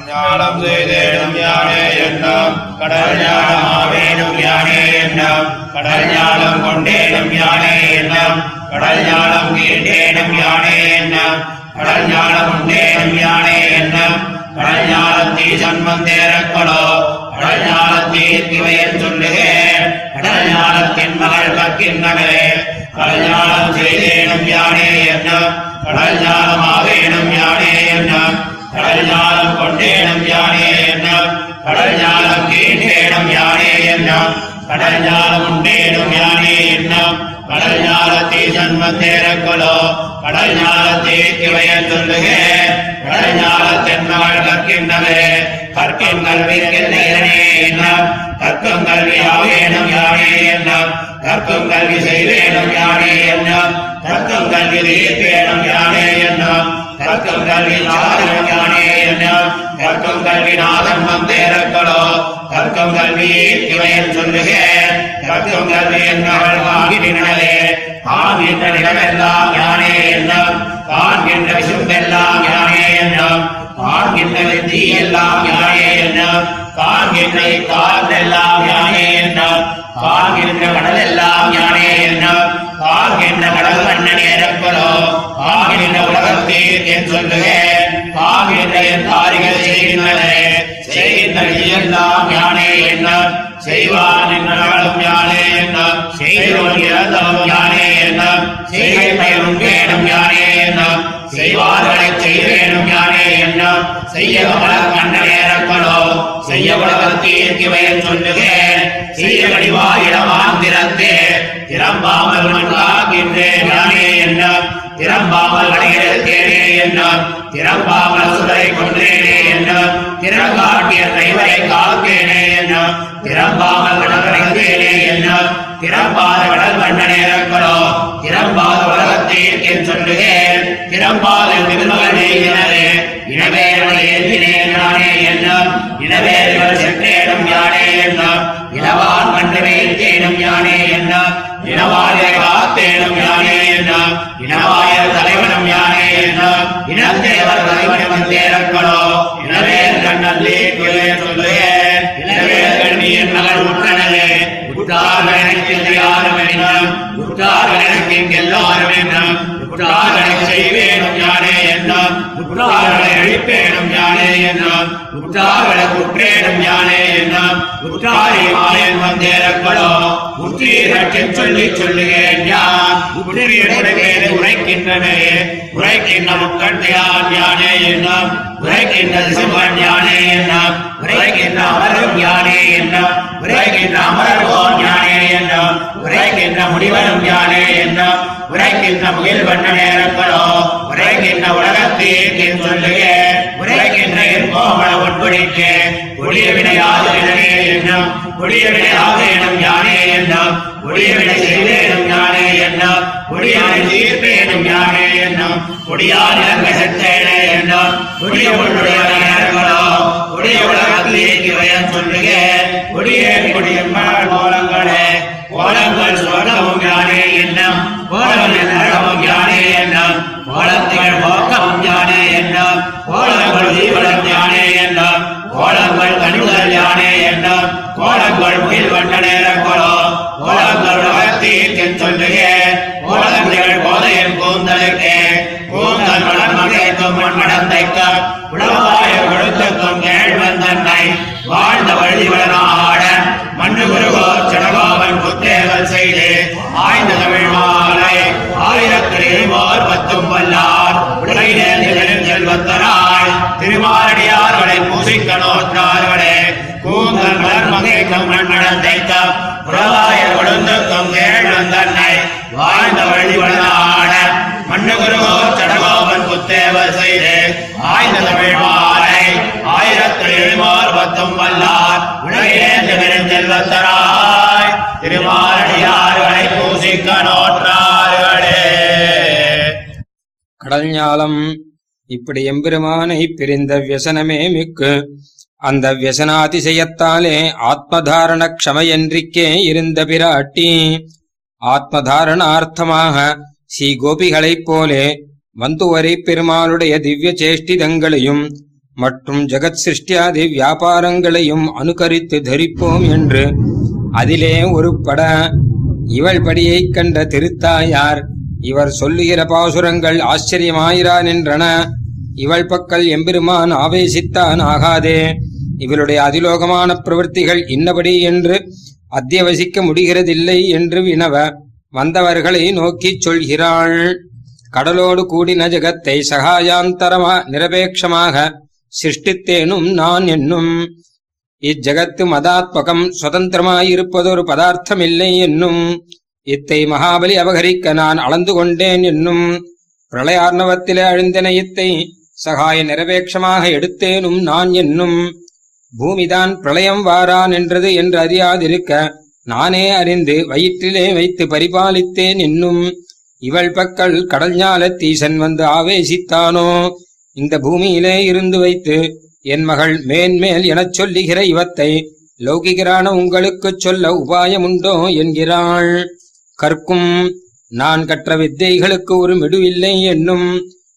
ஞானம் செய்தேனும் யானே எண்ணம் கடல் ஞானம் ஆவேனும் யானே எண்ணம் கடல் ஞானம் கொண்டேனும் யானே எண்ணம் கடல் ஞானம் கேட்டேனும் யானே எண்ணம் கடல் ஞானம் உண்டேனும் யானே எண்ணம் கடல் ஞானத்தீ சன்மம் தேரக்கொடோ கடல் ஞானத்தை வயல் சொல்லுகேன் கடல் ஞானத்தின் மகள் கற்கின்றனே கடல் ஞானம் செய்தேனும் யானே எண்ணம் கடல் ஞானம் ஆவேனும் யானே எண்ணம் கடல் ஞானம் கொண்டேனும் யானே என்னும் கடல் ஞானம் கேட்டேனும் யானே என்னும் கடல் ஞானம் உண்டேனும் யானே என்னும் கடல் ஞானத்தை ஜன்மம் தேரக்கொலோ கடல் ஞானத்தை கிளையன் சொல்லுகேன் கடல் ஞானத்தின் மகள் கற்கின்றனே கற்கின் கல்விக்கின்றே என்னும் கற்கும் கல்வி ஆவேனும் யானே என்னும் கற்கும் கல்வி செய்வேனும் யானே என்னும் கற்கும் கல்வி தீர்ப்பேனும் யானே என்னும் கற்கும் கல்வி சாதனம் யானே கற்கும் கல்வி நாதன் வந்தேரக்களோ கற்கும் கல்வி இவையன் சொல்லுக கற்கும் கல்வி என்னவள் வாங்கினே காண்கின்ற நிலமெல்லாம் யானே என்னும் காண்கின்ற விசும்பெல்லாம் யானே என்னும் காண்கின்ற வெற்றி எல்லாம் யானே என்னும் காண்கின்ற காற்றெல்லாம் யானே என்னும் காண்கின்ற கடல் எல்லாம் யானே என்னும் காண்கின்ற கடல் மன்னன் ஏறப்பலோ காண்கின்ற உலகத்தீர் என்று சொல்லுகிறேன் காண்கின்ற என் காரிகள் செய்கின்றனே. செய்கின்ற எல்லாம் யானே என்னும் செய்வான் என்றாலும் யானே என்னும் செய்தோன் இறந்தவன் யானே என்னும் செய்கை வேணும் யானே செய்வார்களை செய்வேனும் யானே செய்ய செய்ய உலகத்தீர்க்கு சொல்லுகிறேன் செய்ய திறம்பாமல் மண்காக்கின்றேன் யானே என்னும் திறம்பாமல் வழியிடத்தேனே என்னும் திறம்பாமல் சுடரை கொன்றேனே திறங்காட்டிய காக்கேனே திறம்பாமல் கடற்கரைந்தேனே திறம்பாத கடல் திறம்பாத சொல்லுகிறேன். திறம்பாத திருமகனே எனவே. ஏற்றினேன் சென்றேனும் யானே காத்தேனும் யானே என்னும் இனவாய தலைவனும் யானே என்னும் இனத்தேவர் தலைவனும் தேரங்களோ எனவே கண்ணல்லே குலே சொல்லுகிறேன் எனவே கண்ணியின் மகள் உற்றனவே. உற்றார் எனக்கு யாரும் என்னும் உற்றார் எனக்கு எல்லாரும் என்னும் உற்றார்களை செய்வே யானே என்னும் உற்றார்களை அழிப்பேனும் யானே என்னும் உற்றார்களை குற்றேனும் யானே என்னும் உற்றாரை மாயன் வந்தேரக்கடோ உற்றீரட்டும் சொல்லி சொல்லுகிறேன் யான். உற்றீரே உரைக்கின்றனே. உரைக்கின்ற முக்கட்டையான் யானே என்னும் உரைக்கின்ற சிவன் யானே என்னும் உரைக்கின்ற அமரும் யானே என்னும் உரைக்கின்ற அமரர்கோன் யானே என்னும் உரைக்கின்ற முடிவனும் யானே என்னும் உரைக்கின்ற முகில் வண்ண நேரங்களோ உரைக்கின்ற உலகத்தீர்க்கு சொல்லுக உரைக்கின்ற கோமள உட்படிக்கு கொடிய வினையாக எனவே என்னும் கொடிய வினையாக எனும் யானே என்னும் கொடிய வினை செய்தேனும் யானே என்னும் கொடியானை தீர்ப்பேனும் யானே என்னும் கொடியார் இலங்கை செத்தேனே என்னும் கொடிய உன்னுடைய கொடிய உலகத்தீர்க்கு வயன் சொல்லுக. கொடிய கொடிய கோலங்களே. கோலங்கள் சொர்க்கமும் யானே என்னும். கோலங்கள் நரகமும் யானே என்னும். கோலத்திகள் போக்கமும் யானே என்னும். கோலங்கள் ஜீவனம் யானே என்னும். கோலங்கள் யானே என்னும். கோலங்கள் வண்ண கோலங்கள் சொல்லுக. கோலங்கள் கூந்தலுக்கு. கூந்தல் மலர் மகைக்கும் மண்மடம் உளவாய ஆயிரத்திலேமோர் பத்தும் வல்லார். உலகிலே திகழும் செல்வத்தராய். திருமாரடியார்களை பூசிக்க நோற்றார்களே கூந்தல் மலர் மகைக்கும் மண்மடந்தைக்கும் உறவாய கொழுந்துக்கும் கேழ்வன் தன்னை வாழ்ந்த வழிவளனாடன் மண்ணு குருகோ சடகோபன் புத்தேவல் செய்து ஆய்ந்த தமிழ் மாலை. ஆயிரத்து எழுமார் பத்தும் வல்லார். உலகிலே திகழும் செல்வத்தராய். திருமாரடியார்களை பூசிக்க கடல் ஞாலம் இப்படி எம்பெருமானை பிரிந்த வியசனமே மிக்கு. அந்த வியசனாதிசயத்தாலே ஆத்மதாரண க்ஷமையன்றிக்கே இருந்த பிராட்டி. ஆத்மதாரணார்த்தமாக ஸ்ரீ கோபிகளைப் போலே வந்துவரை பெருமாளுடைய திவ்ய சேஷ்டிதங்களையும் மற்றும் ஜெகத் சிருஷ்டியாதி வியாபாரங்களையும் அனுகரித்து தரிப்போம் என்று. அதிலே ஒரு பட இவள் படியைக் கண்ட திருத்தாயார் இவர் சொல்லுகிற பாசுரங்கள் ஆச்சரியமாயிரா நின்றன இவள் பக்கல் எம்பெருமான் ஆவேசித்தான் ஆகாதே. இவளுடைய அதிலோகமான பிரவൃத்திகள் இன்னபடி என்று அத்தியவசிக்க முடிகிறதில்லை என்று வினவ வந்தவர்களை நோக்கிச் சொல்கிறாள். கடலோடு கூடின ஜெகத்தை சகாயாந்தரமா நிரபேட்சமாக சிருஷ்டித்தேனும் நான் என்னும். இஜகத்து மதாத்மகம் சுதந்திரமாயிருப்பதொரு பதார்த்தமில்லை என்னும். இத்தை மகாபலி அபகரிக்க நான் அளந்து கொண்டேன் என்னும் பிரளயார்ணவத்திலே அழிந்தன இத்தை சகாய நிரபேட்சமாக எடுத்தேனும் நான் என்னும் பூமிதான் பிரளயம் வாரான் என்றது என்று அறியாதிருக்க நானே அறிந்து வயிற்றிலே வைத்து பரிபாலித்தேன் என்னும் இவள் பக்கல் கடல் ஞாலத்தீசன் வந்து ஆவேசித்தானோ? இந்த பூமியிலே இருந்து வைத்து என் மகள் மேன்மேல் எனச் சொல்லுகிற இவத்தை லௌகிகரான உங்களுக்குச் சொல்ல உபாயமுண்டோ? என்கிறாள். கற்கும். நான் கற்ற வித்தைகளுக்கு ஒரு மிடுவில்லை என்னும்.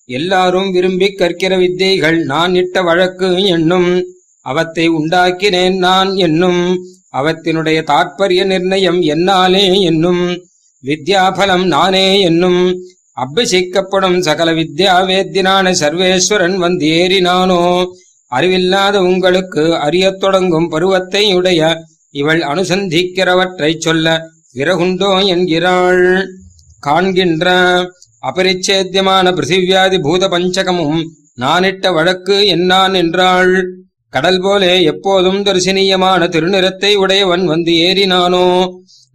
எல்லாரும் விரும்பி கற்கிற வித்தைகள் நான் இட்ட வழக்கு என்னும். அவத்தை உண்டாக்கினேன் நான் என்னும். அவத்தினுடைய தாற்பரிய நிர்ணயம் என்னாலே என்னும். வித்யாபலம் நானே என்னும். அபிஷேக்கப்படும் சகல வித்யா வேத்தினான சர்வேஸ்வரன் வந்து ஏறினானோ அறிவில்லாத உங்களுக்கு அறியத் தொடங்கும் பருவத்தை உடைய இவள் அனுசந்திக்கிறவற்றைச் சொல்ல விறகுண்டோ என்கிறாள். காண்கின்ற அபரிச்சேத்தியமான பிருத்திவியாதி பூத பஞ்சகமும் நானிட்ட வழக்கு என்னான் என்றாள். கடல் போலே எப்போதும் தரிசனீயமான திருநிறத்தை உடையவன் வந்து ஏறினானோ?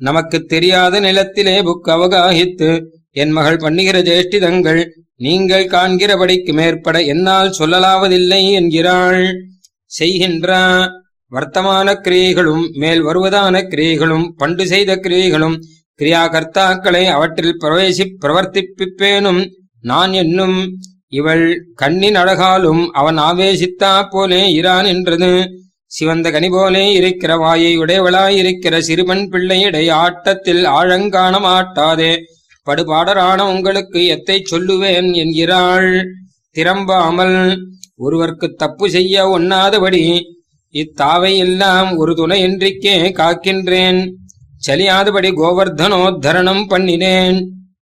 நமக்கு தெரியாத நிலத்திலே புக் அவகாகித்து என் மகள் பண்ணுகிற ஜேஷ்டிதங்கள் நீங்கள் காண்கிறபடிக்கு மேற்பட என்னால் சொல்லலாவதில்லை என்கிறாள். செய்கின்ற வர்த்தமான கிரியைகளும் மேல் வருவதான கிரியைகளும் பண்டு செய்த கிரியைகளும் கிரியாகர்த்தாக்களை அவற்றில் பிரவேசி பிரவர்த்திப்பிப்பேனும் நான் என்னும் இவள் கண்ணின் அழகாலும் அவன் ஆவேசித்தா போலே இரான் என்றது. சிவந்த கனி போலே இருக்கிற வாயை உடையவளாயிருக்கிற சிறுவன் பிள்ளையிடை ஆட்டத்தில் ஆழங்காண மாட்டாதே படுபாடரான உங்களுக்கு எத்தை சொல்லுவேன் என்கிறாள். திரம்பாமல் ஒருவர்க்கு தப்பு செய்ய ஒண்ணாதபடி இத்தாவை எல்லாம் ஒரு துணையின்றிக்கே காக்கின்றேன். சலியாதபடி கோவர்தனோத்தரணம் பண்ணினேன்.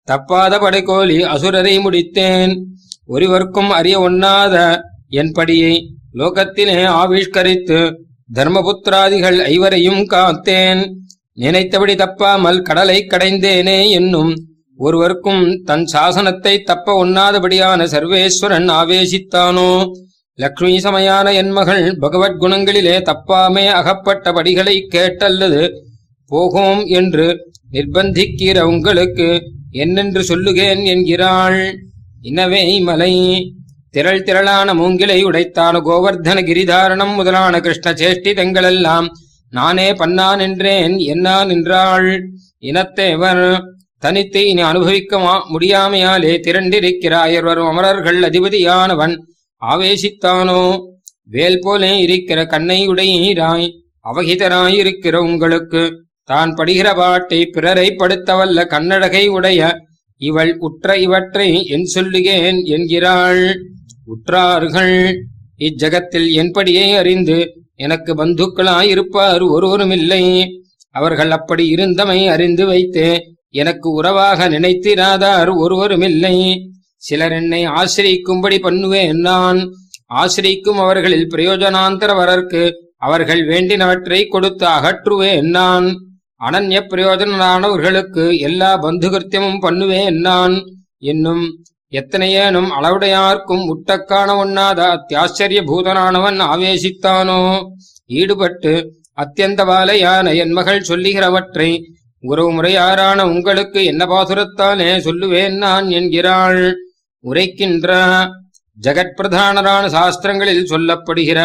தப்பாதபடி கோலி அசுரரை முடித்தேன். ஒருவர்க்கும் அறிய ஒண்ணாத என்படியை லோகத்திலே ஆவிஷ்கரித்து தர்மபுத்திராதிகள் ஐவரையும் காத்தேன். நினைத்தபடி தப்பாமல் கடலை கடைந்தேனே என்னும் ஒருவர்க்கும் தன் சாசனத்தை தப்ப ஒண்ணாதபடியான சர்வேஸ்வரன் ஆவேசித்தானோ? லக்ஷ்மி சமையான என் மகள் பகவத் குணங்களிலே தப்பாமே அகப்பட்ட படிகளை கேட்டல்லது. போகும் என்று நிர்பந்திக்கிற உங்களுக்கு என்னென்று சொல்லுகேன் என்கிறாள். இனவே மலை. திரள் திரளான மூங்கிலை உடைத்தான கோவர்தன கிரிதாரணம் முதலான கிருஷ்ண சேஷ்டிதங்களெல்லாம் நானே பன்னான் என்றேன் என்னா நின்றாள் இனத்தேவர் தனித்து இனி அனுபவிக்க மா- முடியாமையாலே திரண்டிருக்கிறாயர் வரும் அமரர்கள் அதிபதியானவன் ஆவேசித்தானோ? வேல் போலே இருக்கிற கண்ணை உடையீராய் அவகிதராயிருக்கிற உங்களுக்கு. தான் படுகிற பாட்டை பிறரை படுத்தவல்ல கண்ணழகை உடைய இவள் உற்ற இவற்றை என் சொல்லுகேன் என்கிறாள். உற்றார்கள் இஜகத்தில் என்படியே அறிந்து எனக்கு பந்துக்களாயிருப்பார் ஒருவருமில்லை. அவர்கள் அப்படி இருந்தமை அறிந்து வைத்து எனக்கு உறவாக நினைத்திராதார் ஒருவருமில்லை. சிலர் என்னை ஆசிரிக்கும்படி பண்ணுவேன் நான். ஆசிரிக்கும் அவர்களில் பிரயோஜனாந்தரவரர்க்கு அவர்கள் வேண்டினவற்றை கொடுத்து அகற்றுவேன் நான். அனன்ய பிரயோஜனானவர்களுக்கு எல்லா பந்துகிருத்தியமும் பண்ணுவேன் நான். என்னும் எத்தனையேனும் அளவுடையார்க்கும் முட்டக்கான ஒண்ணாத அத்தியாச்சரிய பூதனானவன் ஆவேசித்தானோ? ஈடுபட்டு அத்தியந்த பாலையான என் மகள் சொல்லுகிறவற்றை உறவு முறையாரான உங்களுக்கு என்ன பாசுரத்தானே சொல்லுவேன் நான் என்கிறாள். உரைக்கின்ற ஜெகட்பிரதானரான சாஸ்திரங்களில் சொல்லப்படுகிற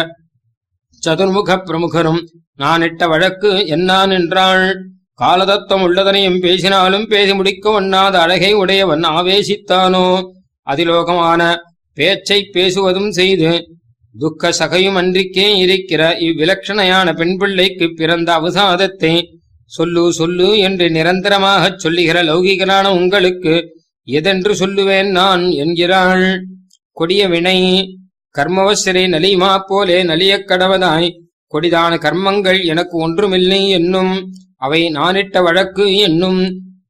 சதுர்முக பிரமுகரும் நான் இட்ட வழக்கு என்னான் என்றாள். காலதத்துவம் உள்ளதனையும் பேசினாலும் பேசி முடிக்க ஒண்ணாத அழகை உடையவன் ஆவேசித்தானோ? அதிலோகமான பேச்சை பேசுவதும் செய்து துக்க சகையும் அன்றிக்கே இருக்கிற இவ்விலட்சணையான பெண் பிள்ளைக்கு பிறந்த அவசாதத்தை சொல்லு சொல்லு என்று நிரந்தரமாகச் சொல்லுகிற லௌகிகரான உங்களுக்கு எதென்று சொல்லுவேன் நான் என்கிறாள். கொடிய வினை கர்மவசரே நலியுமா போலே நலியக் கடவதாய். கொடிதான கர்மங்கள் எனக்கு ஒன்றுமில்லை என்னும் அவை நானிட்ட வழக்கு என்னும்.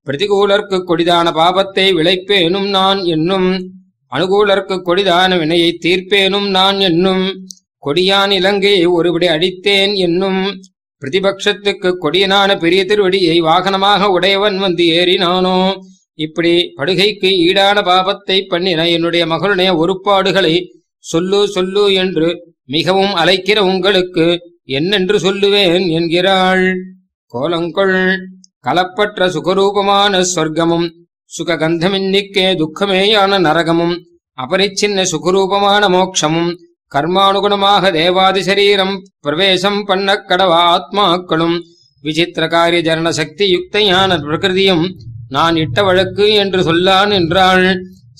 பிரதிகூலர்க்கு கொடிதான பாபத்தை விளைப்பேனும் நான் என்னும். அனுகூலர்க்கு கொடிதான வினையை தீர்ப்பேனும் நான் என்னும். கொடியான் இலங்கையை ஒருபடி அடித்தேன் என்னும். பிரதிபக்ஷத்துக்கு கொடியனான பெரிய திருவடியை வாகனமாக உடையவன் வந்து ஏறினானோ. இப்படி படுகைக்கு ஈடான பாபத்தை பண்ணின என்னுடைய மகளுடைய ஒருப்பாடுகளை சொல்லு சொல்லு என்று மிகவும் அலைக்கிற உங்களுக்கு என்னென்று சொல்லுவேன் என்கிறாள். கோலங்கொள் கலப்பற்ற சுகரூபமான சொர்க்கமும் சுககந்தமின்னிக்கே துக்கமேயான நரகமும் அபரிச்சின்ன சுகரூபமான மோட்சமும் கர்மானுகுணமாக தேவாதி சரீரம் பிரவேசம் பண்ண கடவ ஆத்மாக்களும் விசித்திர காரிய ஜரண சக்தி யுக்தையான பிரகிருதியும் நான் இட்ட வழக்கு என்று சொல்லான் என்றாள்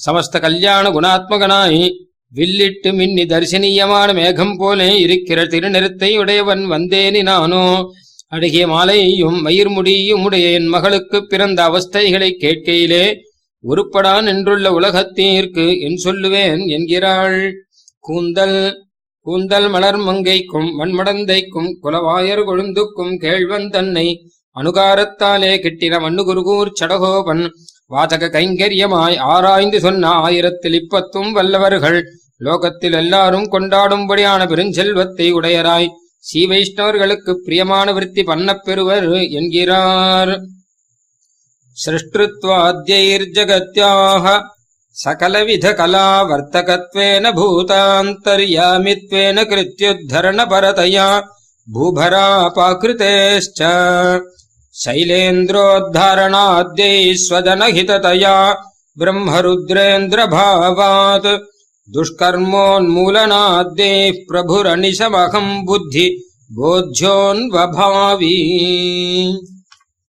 சமஸ்த கல்யாண குணாத்மகனாய் வில்லிட்டு மின்னி தரிசனீயமான மேகம் போலே இருக்கிற திருநிறத்தை உடையவன் வந்தேனி நானோ. அழகிய மாலையையும் மயிர் முடியும் உடைய என் மகளுக்கு பிறந்த அவஸ்தைகளை கேட்கையிலே உருப்படான் என்றுள்ள உலகத்தீர்க்கு என் சொல்லுவேன் என்கிறாள். கூந்தல் கூந்தல் மலர் மங்கைக்கும் மண்மடந்தைக்கும் குலவாயர் கொழுந்துக்கும் கேழ்வன் தன்னை அணுகாரத்தாலே கிட்டின மண்ணு குருகூர் சடகோபன் வாதக கைங்கரியமாய் ஆராய்ந்து சொன்ன ஆயிரத்தில் இப்பத்தும் வல்லவர்கள் லோகத்தில் எல்லாரும் கொண்டாடும்படியான பெருஞ்செல்வத்தை உடையராய் ஸ்ரீ வைஷ்ணவர்களுக்கு பிரியமான விற்பி பண்ணப் பெறுவர் என்கிறார். சிருஷ்டுத்வாத்யைர்ஜகத்யாக சகலவித கலா வர்த்தகத்வேன பூதாந்தர்யாமித்வேன கிருத்யுத்தரண பரதயா பூபராபாகிருதேஷ்ட शैलेन्द्रोद्धारणाद्यैः स्वजनहिततया ब्रह्मरुद्रेन्द्रभावात् दुष्कर्मोन्मूलनाद्यैः प्रभुरनिशमहम् बुद्धि बोध्योऽन्वभावी।